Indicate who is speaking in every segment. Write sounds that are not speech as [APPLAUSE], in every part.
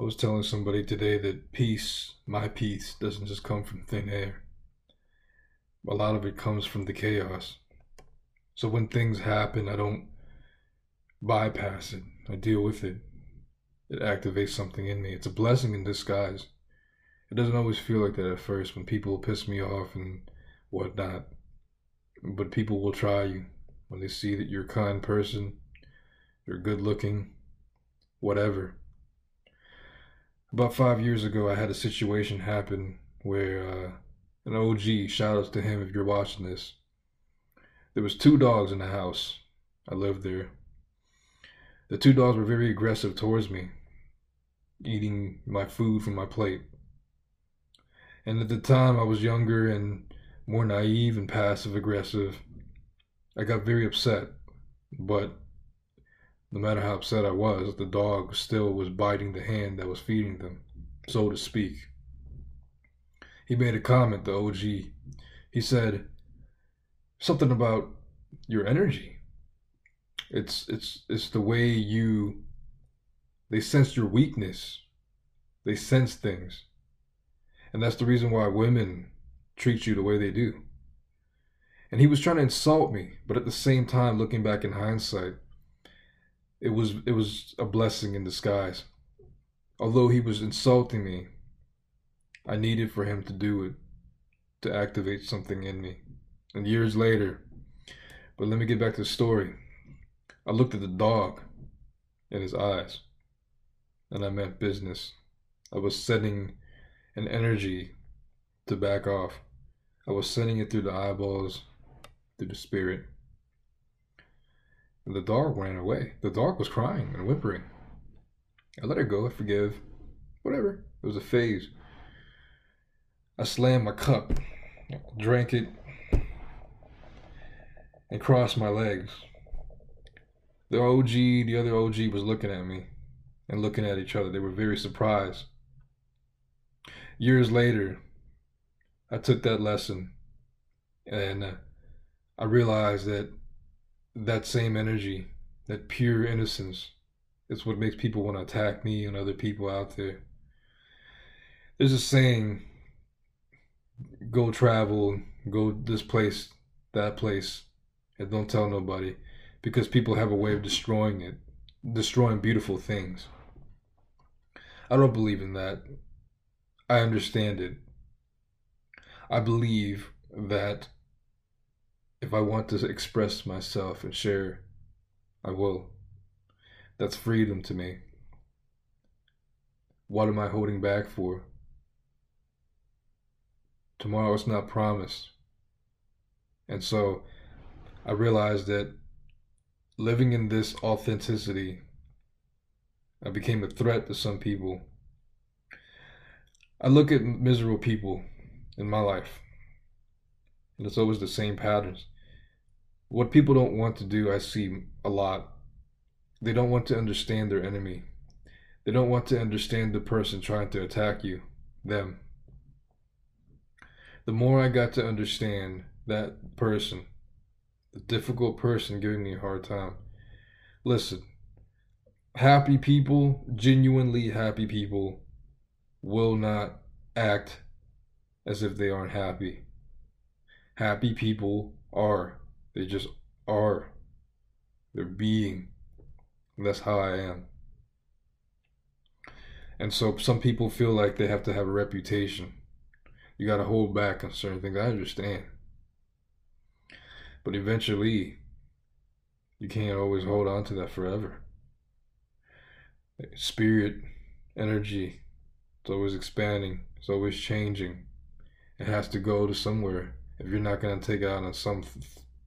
Speaker 1: I was telling somebody today that peace, my peace, doesn't just come from thin air. A lot of it comes from the chaos. So when things happen, I don't bypass it. I deal with it. It activates something in me. It's a blessing in disguise. It doesn't always feel like that at first when people piss me off and whatnot. But people will try you when they see that you're a kind person, you're good looking, whatever about five years ago, I had a situation happen where uh, an OG, shout outs to him if you're watching this. There was two dogs in the house. I lived there. The two dogs were very aggressive towards me, eating my food from my plate. And at the time, I was younger and more naive and passive aggressive. I got very upset, but no matter how upset I was, the dog still was biting the hand that was feeding them, so to speak. He made a comment, the OG. He said something about your energy. It's it's it's the way you they sense your weakness. They sense things. And that's the reason why women treat you the way they do. And he was trying to insult me, but at the same time, looking back in hindsight, it was it was a blessing in disguise. Although he was insulting me, I needed for him to do it to activate something in me. And years later, but let me get back to the story. I looked at the dog in his eyes, and I meant business. I was sending an energy to back off. I was sending it through the eyeballs, through the spirit. And the dog ran away. The dog was crying and whimpering. I let her go. I forgive. Whatever. It was a phase. I slammed my cup, drank it, and crossed my legs. The OG, the other OG, was looking at me and looking at each other. They were very surprised. Years later, I took that lesson and uh, I realized that that same energy, that pure innocence, is what makes people want to attack me and other people out there. There's a saying go travel, go this place, that place, and don't tell nobody because people have a way of destroying it, destroying beautiful things. I don't believe in that. I understand it. I believe that if I want to express myself and share, I will. That's freedom to me. What am I holding back for? Tomorrow is not promised. And so I realized that living in this authenticity, I became a threat to some people. I look at miserable people in my life and it's always the same patterns. What people don't want to do, I see a lot. They don't want to understand their enemy. They don't want to understand the person trying to attack you, them. The more I got to understand that person, the difficult person giving me a hard time, listen, happy people, genuinely happy people, will not act as if they aren't happy happy people are. They just are. They're being. And that's how I am. And so some people feel like they have to have a reputation. You got to hold back on certain things. I understand. But eventually, you can't always hold on to that forever. Spirit, energy, it's always expanding, it's always changing. It has to go to somewhere if you're not going to take it out on some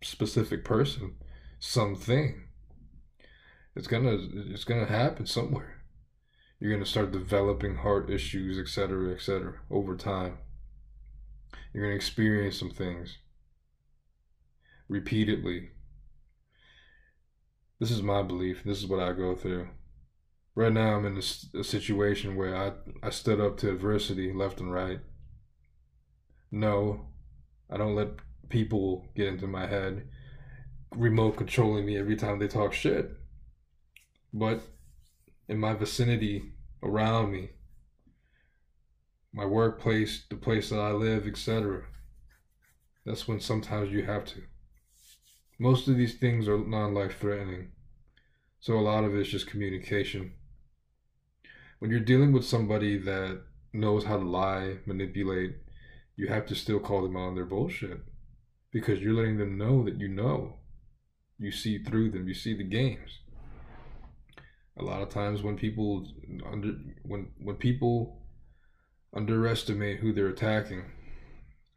Speaker 1: specific person, something, it's gonna it's gonna happen somewhere. You're gonna start developing heart issues, etc., etc. over time. You're gonna experience some things repeatedly. This is my belief. This is what I go through. Right now, I'm in a, a situation where I I stood up to adversity left and right. No, I don't let people get into my head, remote controlling me every time they talk shit. But in my vicinity, around me, my workplace, the place that I live, etc. That's when sometimes you have to. Most of these things are non life threatening. So a lot of it's just communication. When you're dealing with somebody that knows how to lie, manipulate, you have to still call them out on their bullshit because you're letting them know that you know. You see through them, you see the games. A lot of times when people under when when people underestimate who they're attacking,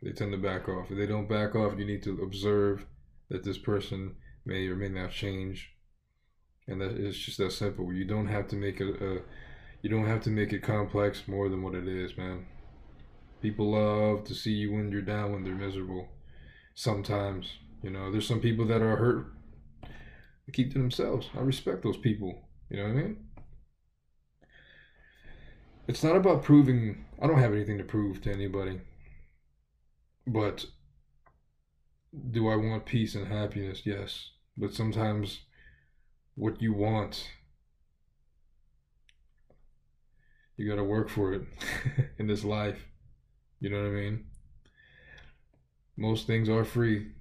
Speaker 1: they tend to back off. If they don't back off, you need to observe that this person may or may not change. And that it's just that simple. You don't have to make it a, you don't have to make it complex more than what it is, man. People love to see you when you're down when they're miserable. Sometimes, you know, there's some people that are hurt. They keep to themselves. I respect those people. You know what I mean? It's not about proving. I don't have anything to prove to anybody. But do I want peace and happiness? Yes. But sometimes what you want, you got to work for it [LAUGHS] in this life. You know what I mean? Most things are free.